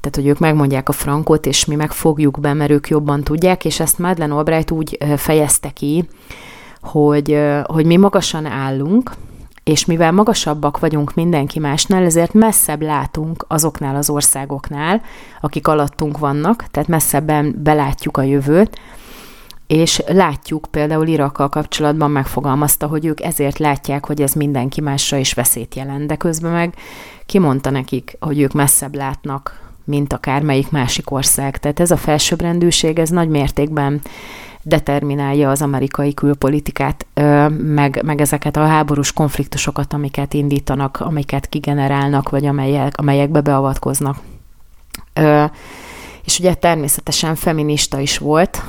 Tehát, hogy ők megmondják a frankot, és mi megfogjuk be, mert ők jobban tudják, és ezt Madeleine Albright úgy fejezte ki, hogy, hogy mi magasan állunk, és mivel magasabbak vagyunk mindenki másnál, ezért messzebb látunk azoknál az országoknál, akik alattunk vannak, tehát messzebben belátjuk a jövőt, és látjuk, például Irakkal kapcsolatban megfogalmazta, hogy ők ezért látják, hogy ez mindenki másra is veszélyt jelent, de közben meg kimondta nekik, hogy ők messzebb látnak, mint akármelyik másik ország. Tehát ez a felsőbbrendűség, ez nagy mértékben determinálja az amerikai külpolitikát, meg, meg ezeket a háborús konfliktusokat, amiket indítanak, amiket kigenerálnak, vagy amelyek, amelyekbe beavatkoznak. És ugye természetesen feminista is volt,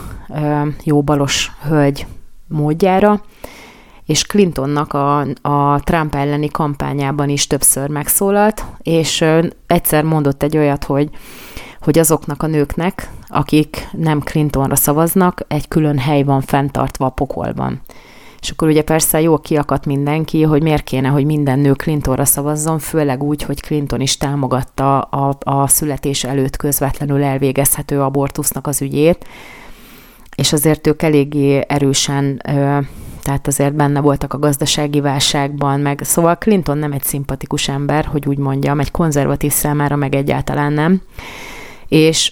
jó balos hölgy módjára, és Clintonnak a, a Trump elleni kampányában is többször megszólalt, és egyszer mondott egy olyat, hogy hogy azoknak a nőknek, akik nem Clintonra szavaznak, egy külön hely van fenntartva a pokolban. És akkor ugye persze jó kiakadt mindenki, hogy miért kéne, hogy minden nő Clintonra szavazzon, főleg úgy, hogy Clinton is támogatta a, a születés előtt közvetlenül elvégezhető abortusznak az ügyét, és azért ők eléggé erősen, tehát azért benne voltak a gazdasági válságban, meg szóval Clinton nem egy szimpatikus ember, hogy úgy mondjam, egy konzervatív számára meg egyáltalán nem és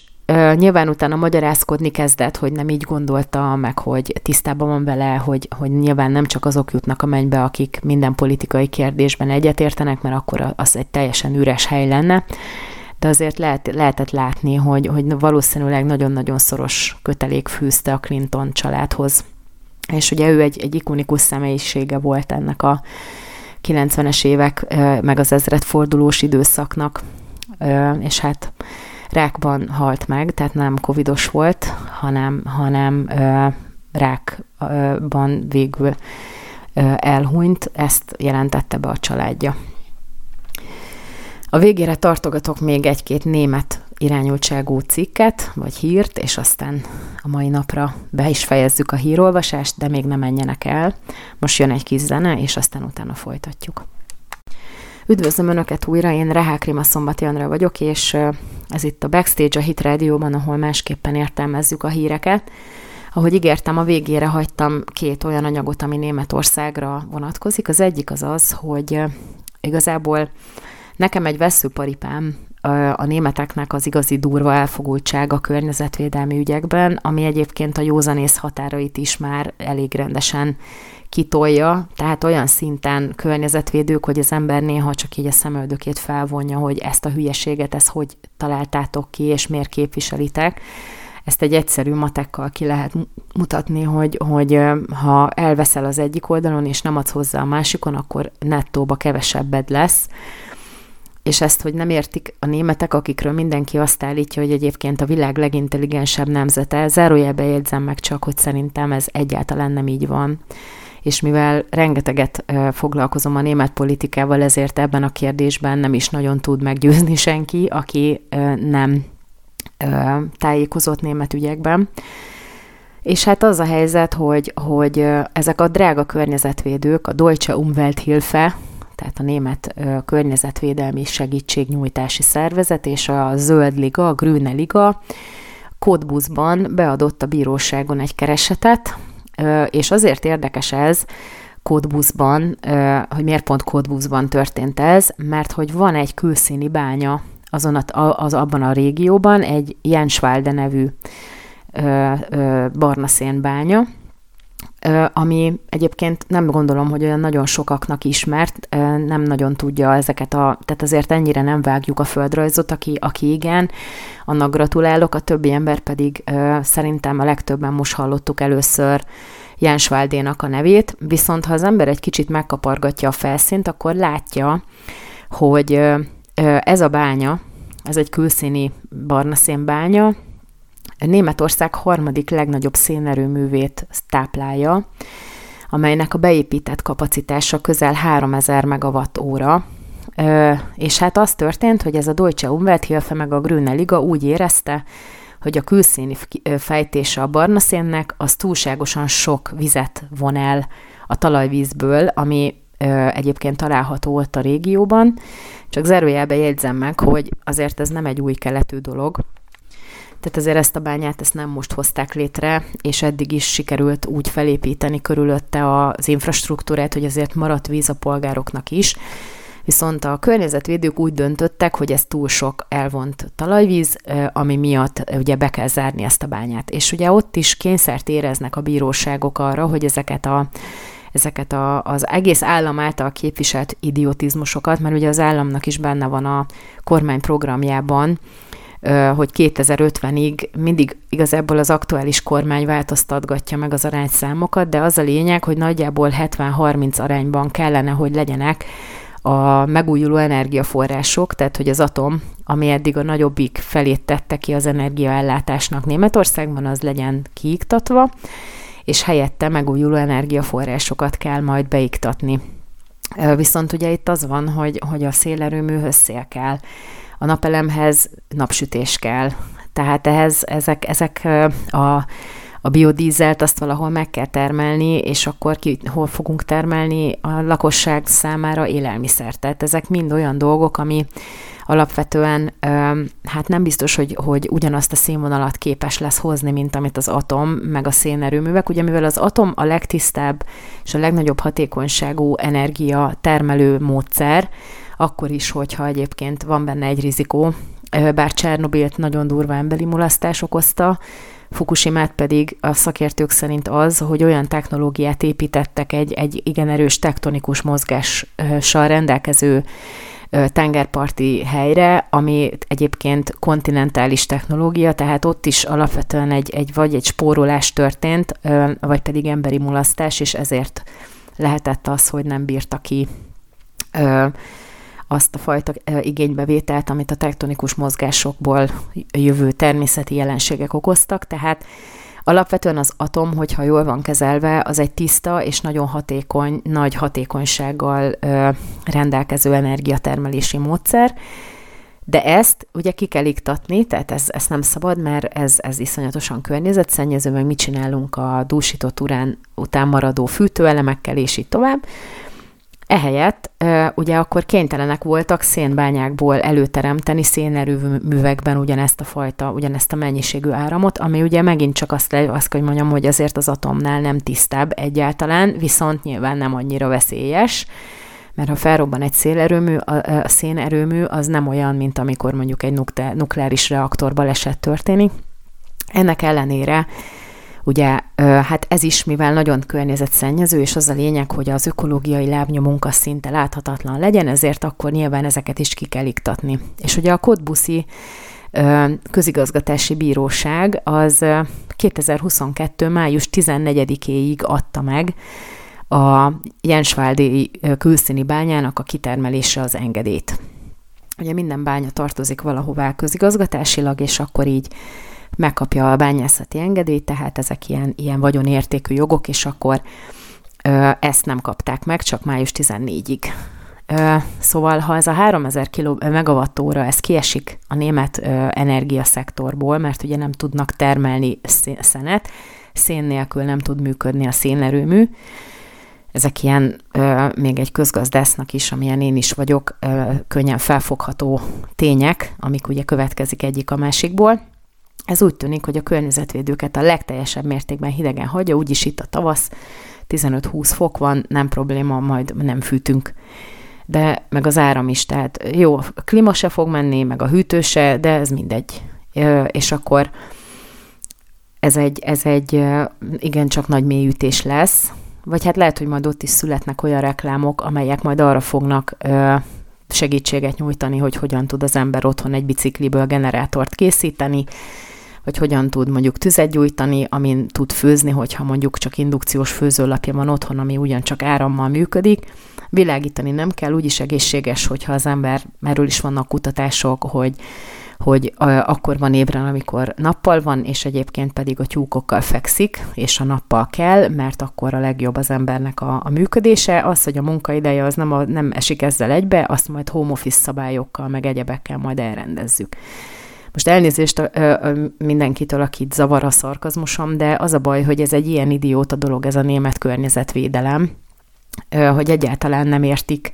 nyilván utána magyarázkodni kezdett, hogy nem így gondolta, meg hogy tisztában van vele, hogy, hogy nyilván nem csak azok jutnak a mennybe, akik minden politikai kérdésben egyetértenek, mert akkor az egy teljesen üres hely lenne, de azért lehet, lehetett látni, hogy, hogy valószínűleg nagyon-nagyon szoros kötelék fűzte a Clinton családhoz. És ugye ő egy, egy ikonikus személyisége volt ennek a 90-es évek, meg az ezredfordulós időszaknak, és hát rákban halt meg, tehát nem covidos volt, hanem, hanem ö, rákban végül ö, elhunyt, ezt jelentette be a családja. A végére tartogatok még egy-két német irányultságú cikket, vagy hírt, és aztán a mai napra be is fejezzük a hírolvasást, de még nem menjenek el. Most jön egy kis zene, és aztán utána folytatjuk. Üdvözlöm Önöket újra, én Rehák Rima Szombati Andra vagyok, és ez itt a Backstage a Hit Rádióban, ahol másképpen értelmezzük a híreket. Ahogy ígértem, a végére hagytam két olyan anyagot, ami Németországra vonatkozik. Az egyik az az, hogy igazából nekem egy veszőparipám a németeknek az igazi durva elfogultság a környezetvédelmi ügyekben, ami egyébként a józanész határait is már elég rendesen kitolja, tehát olyan szinten környezetvédők, hogy az ember néha csak így a szemöldökét felvonja, hogy ezt a hülyeséget, ezt hogy találtátok ki, és miért képviselitek. Ezt egy egyszerű matekkal ki lehet mutatni, hogy, hogy ha elveszel az egyik oldalon, és nem adsz hozzá a másikon, akkor nettóba kevesebbed lesz és ezt, hogy nem értik a németek, akikről mindenki azt állítja, hogy egyébként a világ legintelligensebb nemzete, zárójelbe jegyzem meg csak, hogy szerintem ez egyáltalán nem így van. És mivel rengeteget foglalkozom a német politikával, ezért ebben a kérdésben nem is nagyon tud meggyőzni senki, aki nem tájékozott német ügyekben. És hát az a helyzet, hogy, hogy ezek a drága környezetvédők, a Deutsche Umwelthilfe, tehát a Német Környezetvédelmi Segítségnyújtási Szervezet és a Zöld Liga, a Grüne Liga Kódbuszban beadott a bíróságon egy keresetet, és azért érdekes ez, Kódbuszban, hogy miért pont Kódbuszban történt ez, mert hogy van egy külszíni bánya azon a, az abban a régióban, egy Jenswalde nevű barna szénbánya, ami egyébként nem gondolom, hogy olyan nagyon sokaknak ismert, nem nagyon tudja ezeket a, tehát azért ennyire nem vágjuk a földrajzot, aki, aki igen, annak gratulálok, a többi ember pedig szerintem a legtöbben most hallottuk először Jens Valdénak a nevét, viszont ha az ember egy kicsit megkapargatja a felszínt, akkor látja, hogy ez a bánya, ez egy külszíni barna szénbánya, Németország harmadik legnagyobb szénerőművét táplálja, amelynek a beépített kapacitása közel 3000 megawatt óra, és hát az történt, hogy ez a Deutsche Umwelthilfe meg a Grüne Liga úgy érezte, hogy a külszíni fejtése a barna szénnek az túlságosan sok vizet von el a talajvízből, ami egyébként található ott a régióban. Csak zárójelbe jegyzem meg, hogy azért ez nem egy új keletű dolog, tehát azért ezt a bányát ezt nem most hozták létre, és eddig is sikerült úgy felépíteni körülötte az infrastruktúrát, hogy azért maradt víz a polgároknak is. Viszont a környezetvédők úgy döntöttek, hogy ez túl sok elvont talajvíz, ami miatt ugye be kell zárni ezt a bányát. És ugye ott is kényszert éreznek a bíróságok arra, hogy ezeket a ezeket a, az egész állam által képviselt idiotizmusokat, mert ugye az államnak is benne van a kormány programjában, hogy 2050-ig mindig igazából az aktuális kormány változtatgatja meg az arányszámokat, de az a lényeg, hogy nagyjából 70-30 arányban kellene, hogy legyenek a megújuló energiaforrások, tehát hogy az atom, ami eddig a nagyobbik felét tette ki az energiaellátásnak Németországban, az legyen kiiktatva, és helyette megújuló energiaforrásokat kell majd beiktatni. Viszont ugye itt az van, hogy, hogy a szélerőműhöz szél kell a napelemhez napsütés kell. Tehát ehhez ezek, ezek a, a biodízelt azt valahol meg kell termelni, és akkor ki, hol fogunk termelni a lakosság számára élelmiszert. Tehát ezek mind olyan dolgok, ami alapvetően hát nem biztos, hogy, hogy ugyanazt a színvonalat képes lesz hozni, mint amit az atom, meg a szénerőművek, ugye mivel az atom a legtisztább és a legnagyobb hatékonyságú energia termelő módszer, akkor is, hogyha egyébként van benne egy rizikó, bár Csernobilt nagyon durva emberi mulasztás okozta, Fukushimát pedig a szakértők szerint az, hogy olyan technológiát építettek egy, egy igen erős tektonikus mozgással rendelkező tengerparti helyre, ami egyébként kontinentális technológia, tehát ott is alapvetően egy, egy vagy egy spórolás történt, vagy pedig emberi mulasztás, és ezért lehetett az, hogy nem bírta ki azt a fajta igénybevételt, amit a tektonikus mozgásokból jövő természeti jelenségek okoztak, tehát Alapvetően az atom, hogyha jól van kezelve, az egy tiszta és nagyon hatékony, nagy hatékonysággal rendelkező energiatermelési módszer, de ezt ugye ki kell iktatni, tehát ez, ez nem szabad, mert ez, ez iszonyatosan környezetszennyező, meg mit csinálunk a dúsított urán után maradó fűtőelemekkel, és így tovább Ehelyett ugye akkor kénytelenek voltak szénbányákból előteremteni szénerőművekben ugyanezt a fajta, ugyanezt a mennyiségű áramot, ami ugye megint csak azt, azt hogy mondjam, hogy azért az atomnál nem tisztább egyáltalán, viszont nyilván nem annyira veszélyes, mert ha felrobban egy szélerőmű, a, a szénerőmű az nem olyan, mint amikor mondjuk egy nukleáris reaktor baleset történik. Ennek ellenére Ugye, hát ez is, mivel nagyon környezetszennyező, és az a lényeg, hogy az ökológiai lábnyomunk az szinte láthatatlan legyen, ezért akkor nyilván ezeket is ki kell iktatni. És ugye a Kodbuszi közigazgatási bíróság az 2022. május 14-éig adta meg a Jensváldi külszíni bányának a kitermelése az engedélyt. Ugye minden bánya tartozik valahová közigazgatásilag, és akkor így megkapja a bányászati engedélyt, tehát ezek ilyen, ilyen vagyonértékű jogok, és akkor ö, ezt nem kapták meg, csak május 14-ig. Ö, szóval, ha ez a 3000 kg megawattóra, ez kiesik a német ö, energiaszektorból, mert ugye nem tudnak termelni szenet, szén nélkül nem tud működni a szénerőmű, ezek ilyen, ö, még egy közgazdásznak is, amilyen én is vagyok, ö, könnyen felfogható tények, amik ugye következik egyik a másikból. Ez úgy tűnik, hogy a környezetvédőket a legteljesebb mértékben hidegen hagyja, úgyis itt a tavasz, 15-20 fok van, nem probléma, majd nem fűtünk. De meg az áram is, tehát jó, a klíma se fog menni, meg a hűtő se, de ez mindegy. És akkor ez egy, ez egy igencsak nagy mélyütés lesz, vagy hát lehet, hogy majd ott is születnek olyan reklámok, amelyek majd arra fognak segítséget nyújtani, hogy hogyan tud az ember otthon egy bicikliből generátort készíteni, vagy hogyan tud mondjuk tüzet gyújtani, amin tud főzni, hogyha mondjuk csak indukciós főzőlapja van otthon, ami ugyancsak árammal működik. Világítani nem kell, úgyis egészséges, hogyha az ember, erről is vannak kutatások, hogy hogy akkor van ébren, amikor nappal van, és egyébként pedig a tyúkokkal fekszik, és a nappal kell, mert akkor a legjobb az embernek a, a működése. Az, hogy a munkaideje az nem, a, nem esik ezzel egybe, azt majd home office szabályokkal, meg egyebekkel majd elrendezzük. Most elnézést a, a, a mindenkitől, akit zavar a szarkazmusom, de az a baj, hogy ez egy ilyen idióta dolog, ez a német környezetvédelem, hogy egyáltalán nem értik,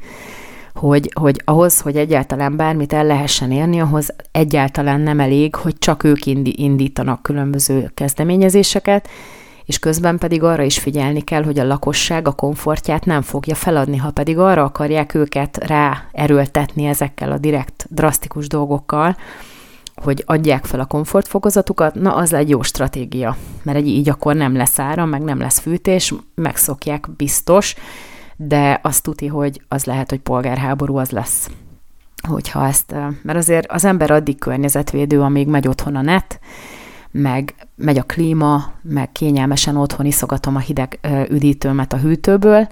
hogy, hogy ahhoz, hogy egyáltalán bármit el lehessen érni, ahhoz egyáltalán nem elég, hogy csak ők indítanak különböző kezdeményezéseket, és közben pedig arra is figyelni kell, hogy a lakosság a komfortját nem fogja feladni, ha pedig arra akarják őket rá erőltetni ezekkel a direkt, drasztikus dolgokkal, hogy adják fel a komfortfokozatukat, na az egy jó stratégia, mert egy így akkor nem lesz áram, meg nem lesz fűtés, megszokják biztos, de azt tuti, hogy az lehet, hogy polgárháború az lesz. Hogyha ezt, mert azért az ember addig környezetvédő, amíg megy otthon a net, meg megy a klíma, meg kényelmesen otthon iszogatom a hideg üdítőmet a hűtőből,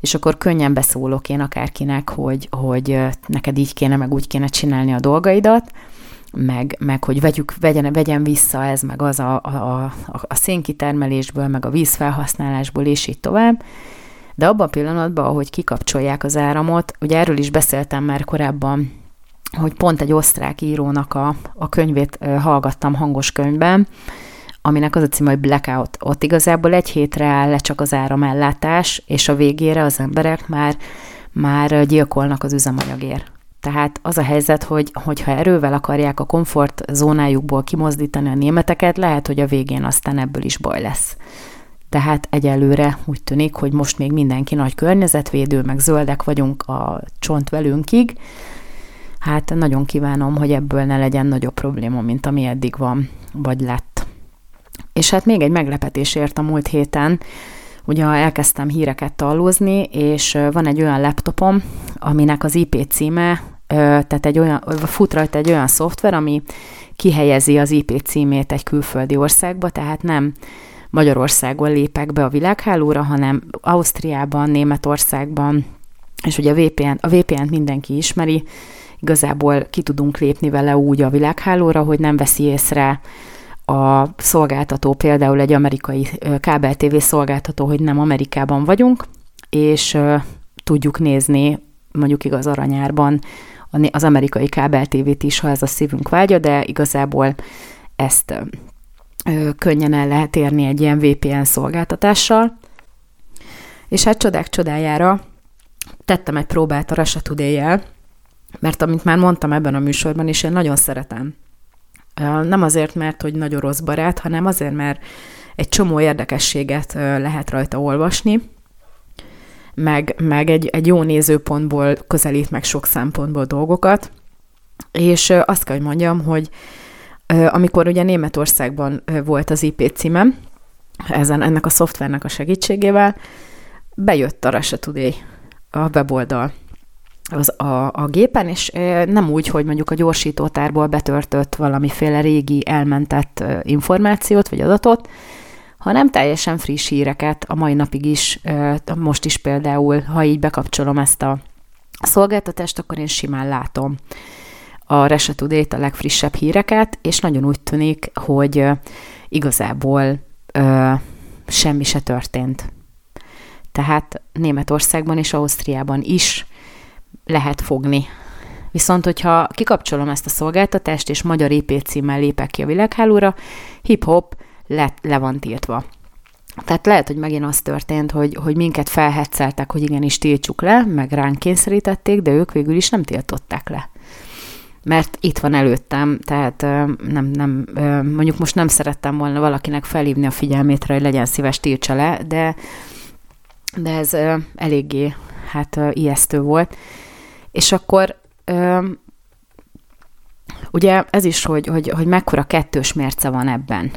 és akkor könnyen beszólok én akárkinek, hogy, hogy neked így kéne, meg úgy kéne csinálni a dolgaidat, meg, meg hogy vegyük, vegyen, vegyen vissza ez, meg az a, a, a, a szénkitermelésből, meg a vízfelhasználásból, és így tovább. De abban a pillanatban, ahogy kikapcsolják az áramot, ugye erről is beszéltem már korábban, hogy pont egy osztrák írónak a, a könyvét hallgattam hangos könyvben, aminek az a cím, hogy Blackout. Ott igazából egy hétre áll le csak az áramellátás, és a végére az emberek már, már gyilkolnak az üzemanyagért. Tehát az a helyzet, hogy hogyha erővel akarják a komfort zónájukból kimozdítani a németeket, lehet, hogy a végén aztán ebből is baj lesz. Tehát egyelőre úgy tűnik, hogy most még mindenki nagy környezetvédő, meg zöldek vagyunk a csont velünkig. Hát nagyon kívánom, hogy ebből ne legyen nagyobb probléma, mint ami eddig van, vagy lett. És hát még egy meglepetés ért a múlt héten, ugye elkezdtem híreket tallózni, és van egy olyan laptopom, aminek az IP címe tehát egy olyan, fut rajta egy olyan szoftver, ami kihelyezi az IP címét egy külföldi országba, tehát nem Magyarországon lépek be a világhálóra, hanem Ausztriában, Németországban, és ugye a VPN, a VPN-t mindenki ismeri, igazából ki tudunk lépni vele úgy a világhálóra, hogy nem veszi észre a szolgáltató, például egy amerikai kábel TV szolgáltató, hogy nem Amerikában vagyunk, és tudjuk nézni mondjuk igaz aranyárban az amerikai kábel tévét is, ha ez a szívünk vágya, de igazából ezt könnyen el lehet érni egy ilyen VPN szolgáltatással. És hát csodák csodájára tettem egy próbát a Russia today mert amit már mondtam ebben a műsorban is, én nagyon szeretem. Nem azért, mert hogy nagyon rossz barát, hanem azért, mert egy csomó érdekességet lehet rajta olvasni, meg, meg egy, egy jó nézőpontból közelít meg sok szempontból dolgokat, és azt kell, hogy mondjam, hogy amikor ugye Németországban volt az IP címem, ezen, ennek a szoftvernek a segítségével, bejött a Russia Today, a weboldal az a, a gépen, és nem úgy, hogy mondjuk a gyorsítótárból betörtött valamiféle régi elmentett információt vagy adatot, hanem teljesen friss híreket a mai napig is, most is például, ha így bekapcsolom ezt a szolgáltatást, akkor én simán látom a Resetudét, a legfrissebb híreket, és nagyon úgy tűnik, hogy igazából ö, semmi se történt. Tehát Németországban és Ausztriában is lehet fogni. Viszont, hogyha kikapcsolom ezt a szolgáltatást, és magyar IP címmel lépek ki a világhálóra, hip-hop le, le van tiltva. Tehát lehet, hogy megint az történt, hogy, hogy minket felhetszeltek, hogy igenis tiltsuk le, meg ránk kényszerítették, de ők végül is nem tiltották le. Mert itt van előttem, tehát nem, nem, mondjuk most nem szerettem volna valakinek felhívni a figyelmét hogy legyen szíves, tiltsa le, de, de ez eléggé hát ijesztő volt. És akkor ugye ez is, hogy, hogy, hogy mekkora kettős mérce van ebben.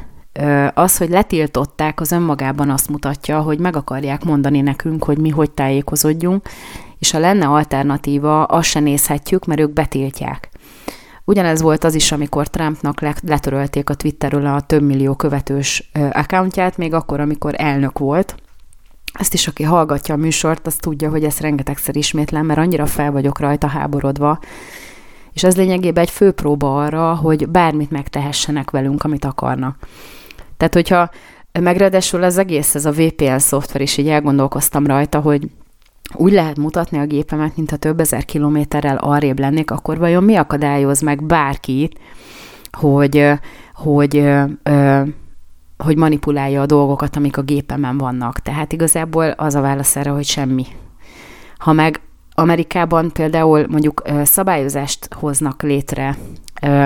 Az, hogy letiltották, az önmagában azt mutatja, hogy meg akarják mondani nekünk, hogy mi hogy tájékozódjunk, és ha lenne alternatíva, azt se nézhetjük, mert ők betiltják. Ugyanez volt az is, amikor Trumpnak letörölték a Twitterről a több millió követős accountját, még akkor, amikor elnök volt, ezt is, aki hallgatja a műsort, az tudja, hogy ezt rengetegszer ismétlem, mert annyira fel vagyok rajta háborodva, és ez lényegében egy fő próba arra, hogy bármit megtehessenek velünk, amit akarnak. Tehát, hogyha megredesül az egész, ez a VPN szoftver, és így elgondolkoztam rajta, hogy úgy lehet mutatni a gépemet, mintha több ezer kilométerrel arrébb lennék, akkor vajon mi akadályoz meg bárkit, hogy, hogy hogy manipulálja a dolgokat, amik a gépemen vannak. Tehát igazából az a válasz erre, hogy semmi. Ha meg Amerikában például mondjuk szabályozást hoznak létre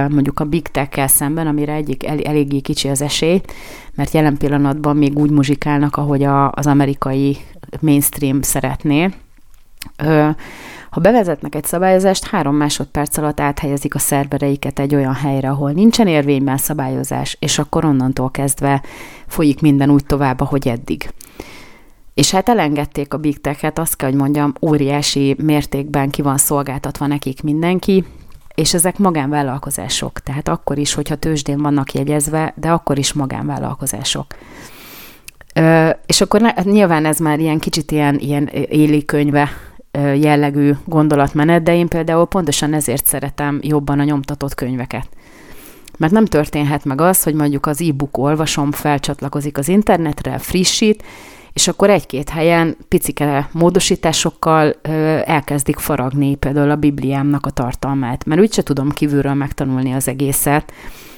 mondjuk a Big Tech-kel szemben, amire egyik el, eléggé kicsi az esély, mert jelen pillanatban még úgy muzsikálnak, ahogy a, az amerikai mainstream szeretné. Ha bevezetnek egy szabályozást, három másodperc alatt áthelyezik a szervereiket egy olyan helyre, ahol nincsen érvényben szabályozás, és akkor onnantól kezdve folyik minden úgy tovább, ahogy eddig. És hát elengedték a Big Tech-et, azt kell, hogy mondjam, óriási mértékben ki van szolgáltatva nekik mindenki, és ezek magánvállalkozások. Tehát akkor is, hogyha tőzsdén vannak jegyezve, de akkor is magánvállalkozások. Ö, és akkor nyilván ez már ilyen kicsit ilyen, ilyen éli könyve jellegű gondolatmenet, de én például pontosan ezért szeretem jobban a nyomtatott könyveket. Mert nem történhet meg az, hogy mondjuk az e-book olvasom felcsatlakozik az internetre, frissít, és akkor egy-két helyen picike módosításokkal ö, elkezdik faragni például a Bibliámnak a tartalmát, mert úgyse tudom kívülről megtanulni az egészet.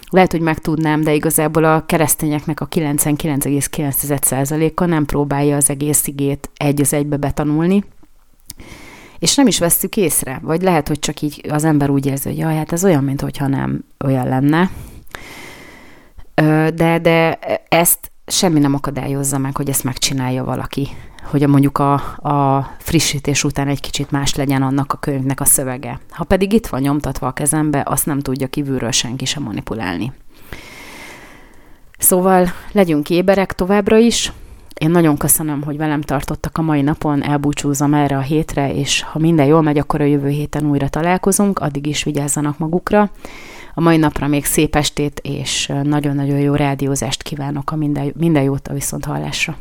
Lehet, hogy megtudnám, de igazából a keresztényeknek a 99,9%-a nem próbálja az egész igét egy az egybe betanulni, és nem is vesztük észre, vagy lehet, hogy csak így az ember úgy érzi, hogy jaj, hát ez olyan, mintha nem olyan lenne. De, de ezt semmi nem akadályozza meg, hogy ezt megcsinálja valaki, hogy mondjuk a, a frissítés után egy kicsit más legyen annak a könyvnek a szövege. Ha pedig itt van nyomtatva a kezembe, azt nem tudja kívülről senki sem manipulálni. Szóval legyünk éberek továbbra is, én nagyon köszönöm, hogy velem tartottak a mai napon, elbúcsúzom erre a hétre, és ha minden jól megy, akkor a jövő héten újra találkozunk, addig is vigyázzanak magukra. A mai napra még szép estét, és nagyon-nagyon jó rádiózást kívánok, a minden, minden jót a viszonthallásra.